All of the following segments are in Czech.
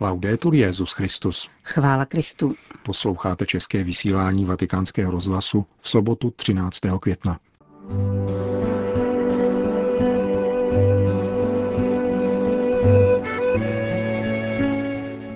Laudetur Jezus Christus. Chvála Kristu. Posloucháte české vysílání Vatikánského rozhlasu v sobotu 13. května.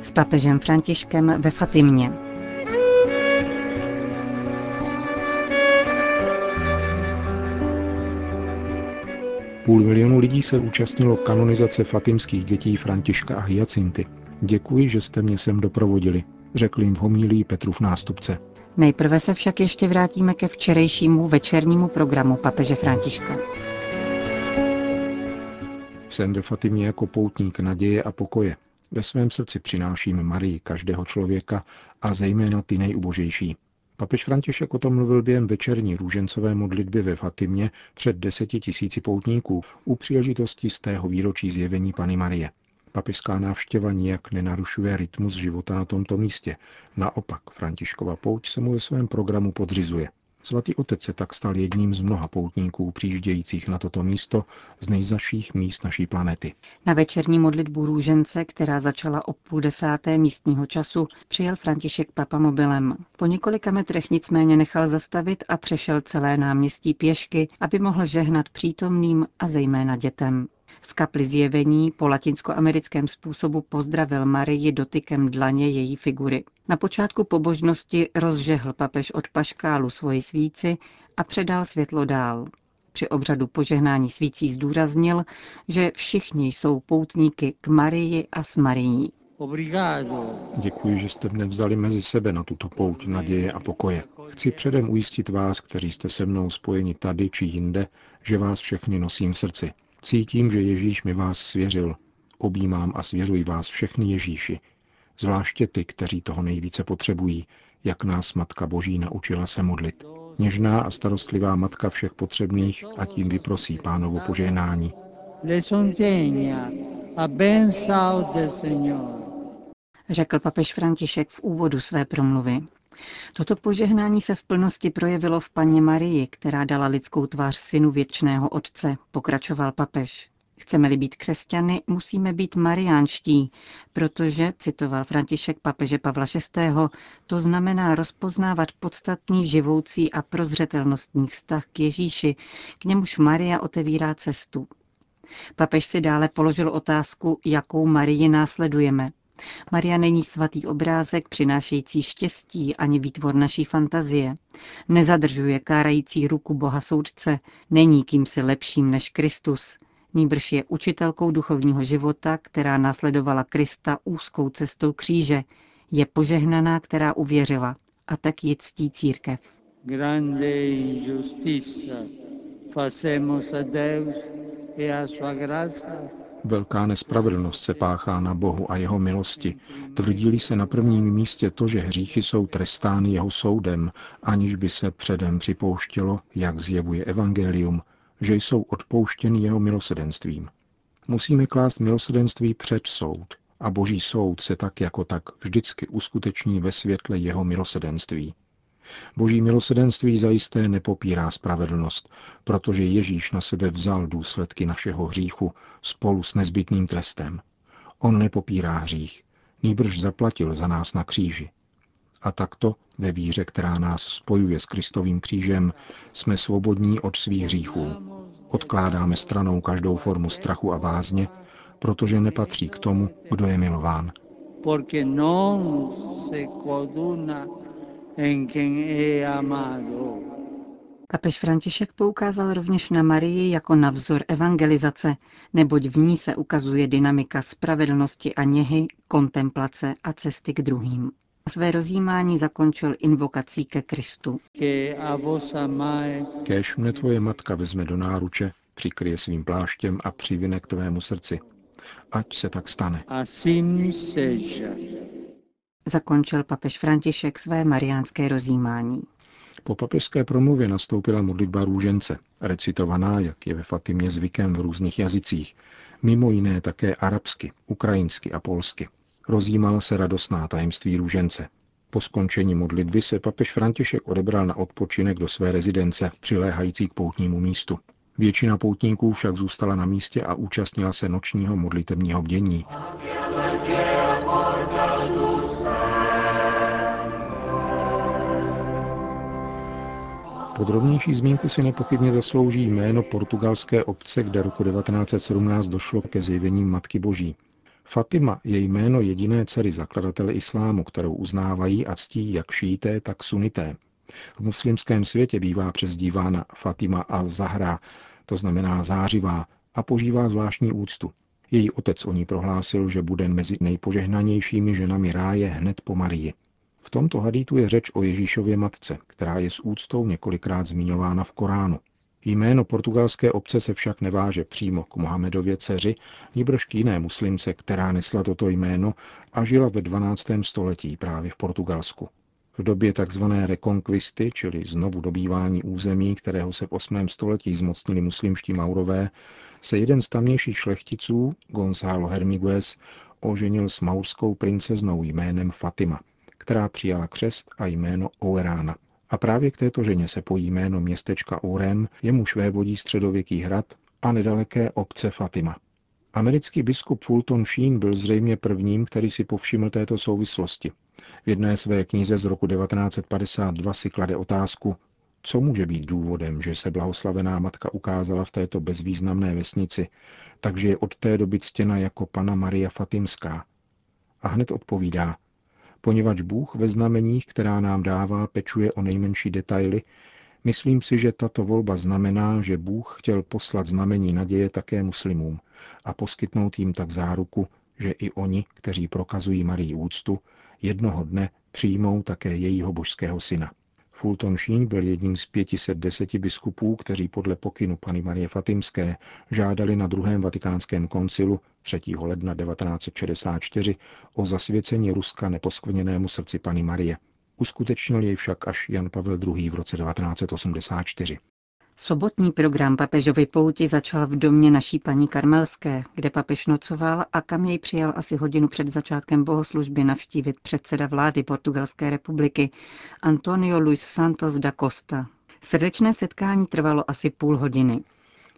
S papežem Františkem ve Fatimě. Půl milionu lidí se účastnilo kanonizace fatimských dětí Františka a Hyacinty. Děkuji, že jste mě sem doprovodili, řekl jim v homílí Petrův nástupce. Nejprve se však ještě vrátíme ke včerejšímu večernímu programu papeže Františka. Jsem ve Fatimě jako poutník naděje a pokoje. Ve svém srdci přináším Marii každého člověka a zejména ty nejubožejší. Papež František o tom mluvil během večerní růžencové modlitby ve Fatimě před deseti tisíci poutníků u příležitosti z tého výročí zjevení Pany Marie. Papežská návštěva nijak nenarušuje rytmus života na tomto místě. Naopak, Františkova pouť se mu ve svém programu podřizuje. Svatý otec se tak stal jedním z mnoha poutníků přijíždějících na toto místo z nejzaších míst naší planety. Na večerní modlitbu růžence, která začala o půl desáté místního času, přijel František papamobilem. Po několika metrech nicméně nechal zastavit a přešel celé náměstí pěšky, aby mohl žehnat přítomným a zejména dětem. V kapli zjevení po latinskoamerickém způsobu pozdravil Marii dotykem dlaně její figury. Na počátku pobožnosti rozžehl papež od paškálu svoji svíci a předal světlo dál. Při obřadu požehnání svící zdůraznil, že všichni jsou poutníky k Marii a s Marií. Děkuji, že jste mne vzali mezi sebe na tuto pouť naděje a pokoje. Chci předem ujistit vás, kteří jste se mnou spojeni tady či jinde, že vás všechny nosím v srdci. Cítím, že Ježíš mi vás svěřil. Objímám a svěřuji vás všechny Ježíši, zvláště ty, kteří toho nejvíce potřebují, jak nás Matka Boží naučila se modlit. Něžná a starostlivá Matka všech potřebných a tím vyprosí pánovo požehnání. Řekl papež František v úvodu své promluvy. Toto požehnání se v plnosti projevilo v paně Marii, která dala lidskou tvář synu věčného Otce, pokračoval papež. Chceme-li být křesťany, musíme být mariánští, protože, citoval František papeže Pavla VI., to znamená rozpoznávat podstatný živoucí a prozřetelnostní vztah k Ježíši, k němuž Maria otevírá cestu. Papež si dále položil otázku, jakou Marii následujeme. Maria není svatý obrázek přinášející štěstí ani výtvor naší fantazie. Nezadržuje kárající ruku Boha soudce, není kýmsi lepším než Kristus. Nýbrž je učitelkou duchovního života, která následovala Krista úzkou cestou kříže. Je požehnaná, která uvěřila. A tak ji ctí církev. Grande injusticia facemos a Deus e a sua graça Velká nespravedlnost se páchá na Bohu a jeho milosti. Tvrdí se na prvním místě to, že hříchy jsou trestány jeho soudem, aniž by se předem připouštělo, jak zjevuje evangelium, že jsou odpouštěny jeho milosedenstvím. Musíme klást milosedenství před soud a boží soud se tak jako tak vždycky uskuteční ve světle jeho milosedenství. Boží milosedenství zajisté nepopírá spravedlnost, protože Ježíš na sebe vzal důsledky našeho hříchu spolu s nezbytným trestem. On nepopírá hřích, nýbrž zaplatil za nás na kříži. A takto, ve víře, která nás spojuje s Kristovým křížem, jsme svobodní od svých hříchů. Odkládáme stranou každou formu strachu a bázně, protože nepatří k tomu, kdo je milován. Porque non se en quien he amado. Papež František poukázal rovněž na Marii jako na vzor evangelizace, neboť v ní se ukazuje dynamika spravedlnosti a něhy, kontemplace a cesty k druhým. Své rozjímání zakončil invokací ke Kristu. Kéž mne tvoje matka vezme do náruče, přikryje svým pláštěm a přivine k tvému srdci. Ať se tak stane. Zakončil papež František své mariánské rozjímání. Po papežské promluvě nastoupila modlitba růžence, recitovaná, jak je ve Fatimě zvykem v různých jazycích, mimo jiné také arabsky, ukrajinsky a polsky. Rozjímala se radostná tajemství růžence. Po skončení modlitby se papež František odebral na odpočinek do své rezidence, přiléhající k poutnímu místu. Většina poutníků však zůstala na místě a účastnila se nočního modlitebního bdění. Podrobnější zmínku si nepochybně zaslouží jméno portugalské obce, kde roku 1917 došlo ke zjevení Matky Boží. Fatima je jméno jediné dcery zakladatele islámu, kterou uznávají a ctí jak šíité, tak sunité. V muslimském světě bývá přezdívána Fatima al-Zahra, to znamená zářivá, a požívá zvláštní úctu. Její otec o ní prohlásil, že bude mezi nejpožehnanějšími ženami ráje hned po Marii. V tomto hadítu je řeč o Ježíšově matce, která je s úctou několikrát zmiňována v Koránu. Jméno portugalské obce se však neváže přímo k Mohamedově dceři, níbrž k jiné muslimce, která nesla toto jméno a žila ve 12. století právě v Portugalsku. V době tzv. rekonkvisty, čili znovu dobývání území, kterého se v 8. století zmocnili muslimští Maurové, se jeden z tamnějších šlechticů, Gonzalo Hermiguez, oženil s maurskou princeznou jménem Fatima, která přijala křest a jméno Ouerána. A právě k této ženě se pojí jméno městečka Urem, jemuž vévodí středověký hrad a nedaleké obce Fatima. Americký biskup Fulton Sheen byl zřejmě prvním, který si povšiml této souvislosti. V jedné své knize z roku 1952 si klade otázku, co může být důvodem, že se blahoslavená matka ukázala v této bezvýznamné vesnici, takže je od té doby ctěna jako pana Maria Fatimská. A hned odpovídá, poněvadž Bůh ve znameních, která nám dává, pečuje o nejmenší detaily, myslím si, že tato volba znamená, že Bůh chtěl poslat znamení naděje také muslimům a poskytnout jim tak záruku, že i oni, kteří prokazují Marii úctu, jednoho dne přijmou také jejího božského syna. Fulton Sheen byl jedním z 510 biskupů, kteří podle pokynu Pany Marie Fatimské žádali na druhém vatikánském koncilu 3. ledna 1964 o zasvěcení Ruska neposkvrněnému srdci Pany Marie. Uskutečnil jej však až Jan Pavel II. v roce 1984. Sobotní program papežovy pouti začal v domě naší paní Karmelské, kde papež nocoval a kam jej přijal asi hodinu před začátkem bohoslužby navštívit předseda vlády Portugalské republiky Antonio Luis Santos da Costa. Srdečné setkání trvalo asi půl hodiny.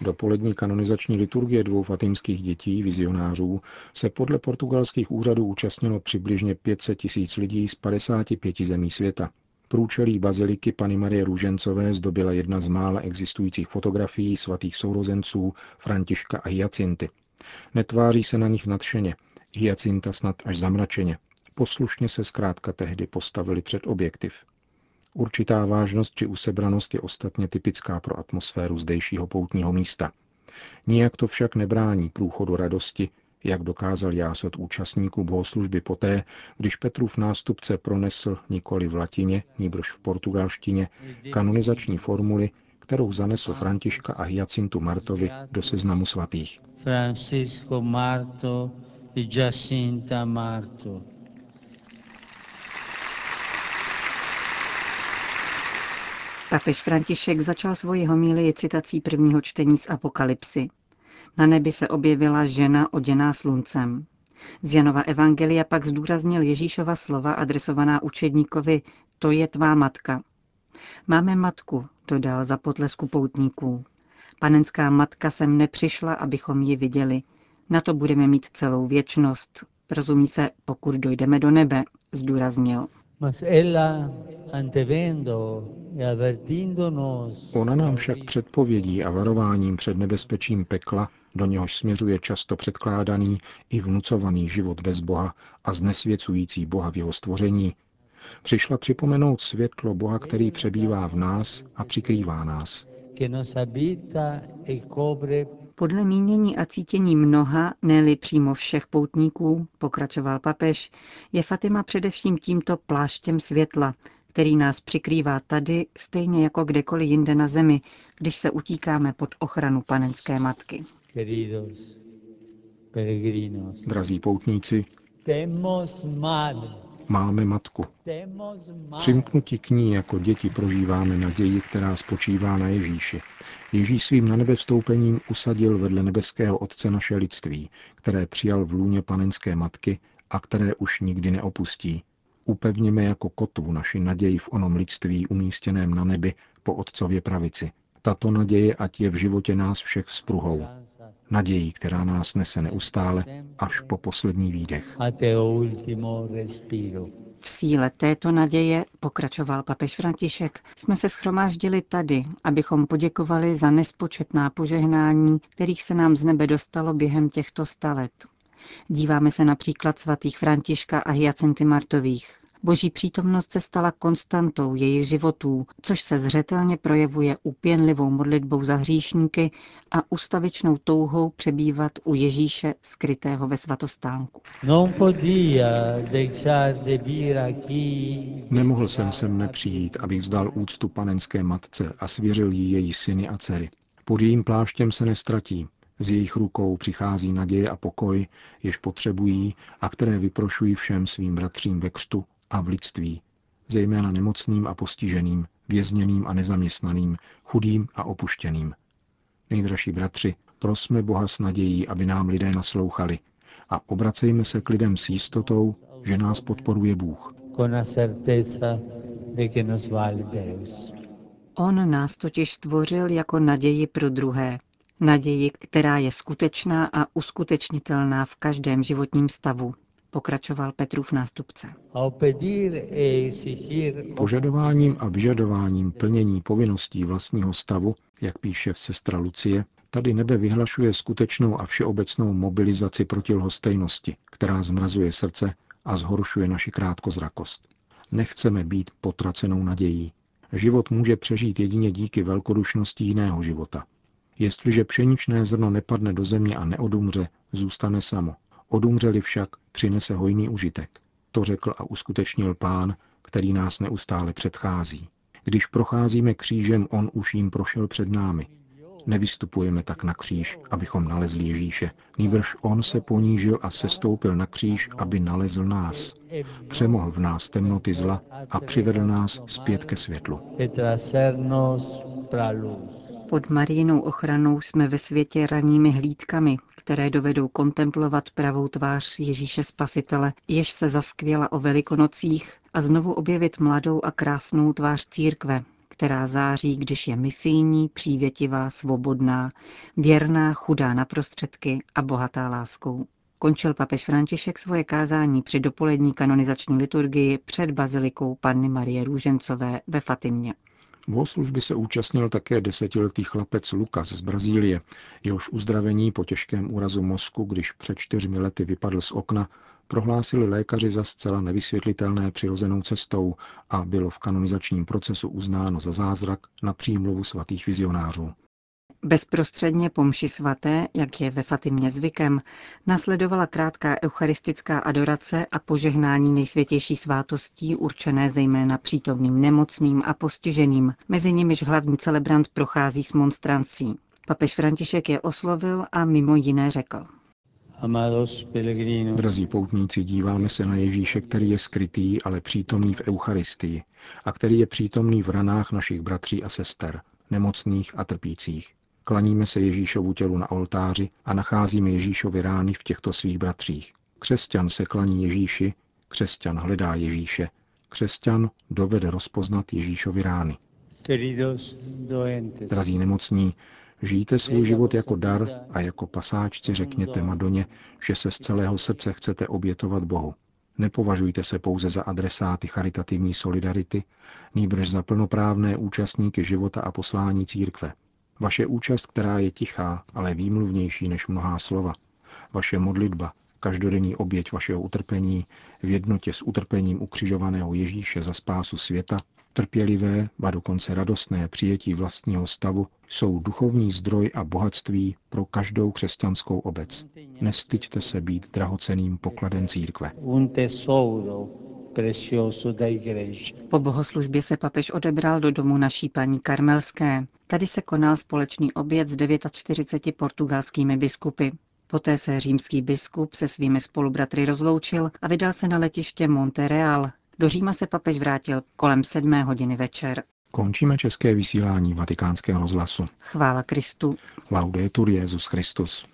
Dopolední kanonizační liturgie dvou fatimských dětí, vizionářů, se podle portugalských úřadů účastnilo přibližně 500 tisíc lidí z 55 zemí světa. Průčelí baziliky Pany Marie Růžencové zdobila jedna z mála existujících fotografií svatých sourozenců Františka a Hyacinty. Netváří se na nich nadšeně, Hyacinta snad až zamračeně. Poslušně se zkrátka tehdy postavili před objektiv. Určitá vážnost či usebranost je ostatně typická pro atmosféru zdejšího poutního místa. Nijak to však nebrání průchodu radosti, jak dokázal jásot účastníků bohoslužby poté, když Petrův nástupce pronesl nikoli v latině, níbrž v portugalštině, kanonizační formuli, kterou zanesl Františka a Hyacintu Martovi do seznamu svatých. Francisco Marto i Jacinta Marto. Papež František začal svoji homílii citací prvního čtení z Apokalypsy. Na nebi se objevila žena oděná sluncem. Z Janova Evangelia pak zdůraznil Ježíšova slova adresovaná učedníkovi To je tvá matka. Máme matku, dodal za potlesku poutníků. Panenská matka sem nepřišla, abychom ji viděli. Na to budeme mít celou věčnost. Rozumí se, pokud dojdeme do nebe, zdůraznil. Ona nám však předpovědí a varováním před nebezpečím pekla, do něhož směřuje často předkládaný i vnucovaný život bez Boha a znesvěcující Boha v jeho stvoření, přišla připomenout světlo Boha, který přebývá v nás a přikrývá nás. Podle mínění a cítění mnoha, ne přímo všech poutníků, pokračoval papež, je Fatima především tímto pláštěm světla, který nás přikrývá tady, stejně jako kdekoliv jinde na zemi, když se utíkáme pod ochranu panenské matky. Drazí poutníci, máme matku. Přimknutí k ní jako děti prožíváme naději, která spočívá na Ježíši. Ježíš svým na nebe vstoupením usadil vedle nebeského Otce naše lidství, které přijal v lůně panenské matky a které už nikdy neopustí. Upevněme jako kotvu naši naději v onom lidství umístěném na nebi po Otcově pravici. Tato naděje ať je v životě nás všech spruhou. Naději, která nás nese neustále až po poslední výdech. V síle této naděje, pokračoval papež František, jsme se schromáždili tady, abychom poděkovali za nespočetná požehnání, kterých se nám z nebe dostalo během těchto sta let. Díváme se například svatých Františka a Hyacinty Martových. Boží přítomnost se stala konstantou jejich životů, což se zřetelně projevuje upěnlivou modlitbou za hříšníky a ustavičnou touhou přebývat u Ježíše skrytého ve svatostánku. Nemohl jsem sem nepřijít, abych vzdal úctu panenské matce a svěřil jí její syny a dcery. Pod jejím pláštěm se nestratí, z jejich rukou přichází naděje a pokoj, jež potřebují a které vyprošují všem svým bratřím ve křtu a v lidství, zejména nemocným a postiženým, vězněným a nezaměstnaným, chudým a opuštěným. Nejdražší bratři, prosme Boha s nadějí, aby nám lidé naslouchali a obracejme se k lidem s jistotou, že nás podporuje Bůh. On nás totiž stvořil jako naději pro druhé, naději, která je skutečná a uskutečnitelná v každém životním stavu, pokračoval Petrův nástupce. Požadováním a vyžadováním plnění povinností vlastního stavu, jak píše sestra Lucie, tady nebe vyhlašuje skutečnou a všeobecnou mobilizaci proti lhostejnosti, která zmrazuje srdce a zhoršuje naši krátkozrakost. Nechceme být potracenou nadějí. Život může přežít jedině díky velkodušnosti jiného života. Jestliže pšeničné zrno nepadne do země a neodumře, zůstane samo. Odumřeli však, přinese hojný užitek. To řekl a uskutečnil pán, který nás neustále předchází. Když procházíme křížem, on už jim prošel před námi. Nevystupujeme tak na kříž, abychom nalezli Ježíše. Nýbrž on se ponížil a sestoupil na kříž, aby nalezl nás. Přemohl v nás temnoty zla a přivedl nás zpět ke světlu. Pod Marijinou ochranou jsme ve světě ranými hlídkami, které dovedou kontemplovat pravou tvář Ježíše Spasitele, jež se zaskvěla o velikonocích a znovu objevit mladou a krásnou tvář církve, která září, když je misijní, přívětivá, svobodná, věrná, chudá na prostředky a bohatá láskou. Končil papež František svoje kázání při dopolední kanonizační liturgii před bazilikou Panny Marie Růžencové ve Fatimě. Bohoslužby se účastnil také desetiletý chlapec Lukas z Brazílie, jehož uzdravení po těžkém úrazu mozku, když před čtyřmi lety vypadl z okna, prohlásili lékaři za zcela nevysvětlitelné přirozenou cestou a bylo v kanonizačním procesu uznáno za zázrak na přímluvu svatých vizionářů. Bezprostředně po mši svaté, jak je ve Fatimě zvykem, následovala krátká eucharistická adorace a požehnání nejsvětější svátostí určené zejména přítomným nemocným a postiženým, mezi nimiž hlavní celebrant prochází s monstrancí. Papež František je oslovil a mimo jiné řekl. Drazí poutníci, díváme se na Ježíše, který je skrytý, ale přítomný v Eucharistii a který je přítomný v ranách našich bratří a sester, nemocných a trpících. Klaníme se Ježíšovu tělu na oltáři a nacházíme Ježíšovi rány v těchto svých bratřích. Křesťan se klaní Ježíši, křesťan hledá Ježíše, křesťan dovede rozpoznat Ježíšovi rány. Drazí nemocní, žijte svůj život jako dar a jako pasáčci řekněte Madoně, že se z celého srdce chcete obětovat Bohu. Nepovažujte se pouze za adresáty charitativní solidarity, nýbrž za plnoprávné účastníky života a poslání církve. Vaše účast, která je tichá, ale výmluvnější než mnohá slova. Vaše modlitba, každodenní oběť vašeho utrpení v jednotě s utrpením ukřižovaného Ježíše za spásu světa, trpělivé, a dokonce radostné přijetí vlastního stavu jsou duchovní zdroj a bohatství pro každou křesťanskou obec. Nestyďte se být drahoceným pokladem církve. Po bohoslužbě se papež odebral do domu naší paní Karmelské. Tady se konal společný oběd s 49 portugalskými biskupy. Poté se římský biskup se svými spolubratry rozloučil a vydal se na letiště Montereal. Do Říma se papež vrátil kolem sedmé hodiny večer. Končíme české vysílání vatikánského rozhlasu. Chvála Kristu. Laudetur Jezus Christus.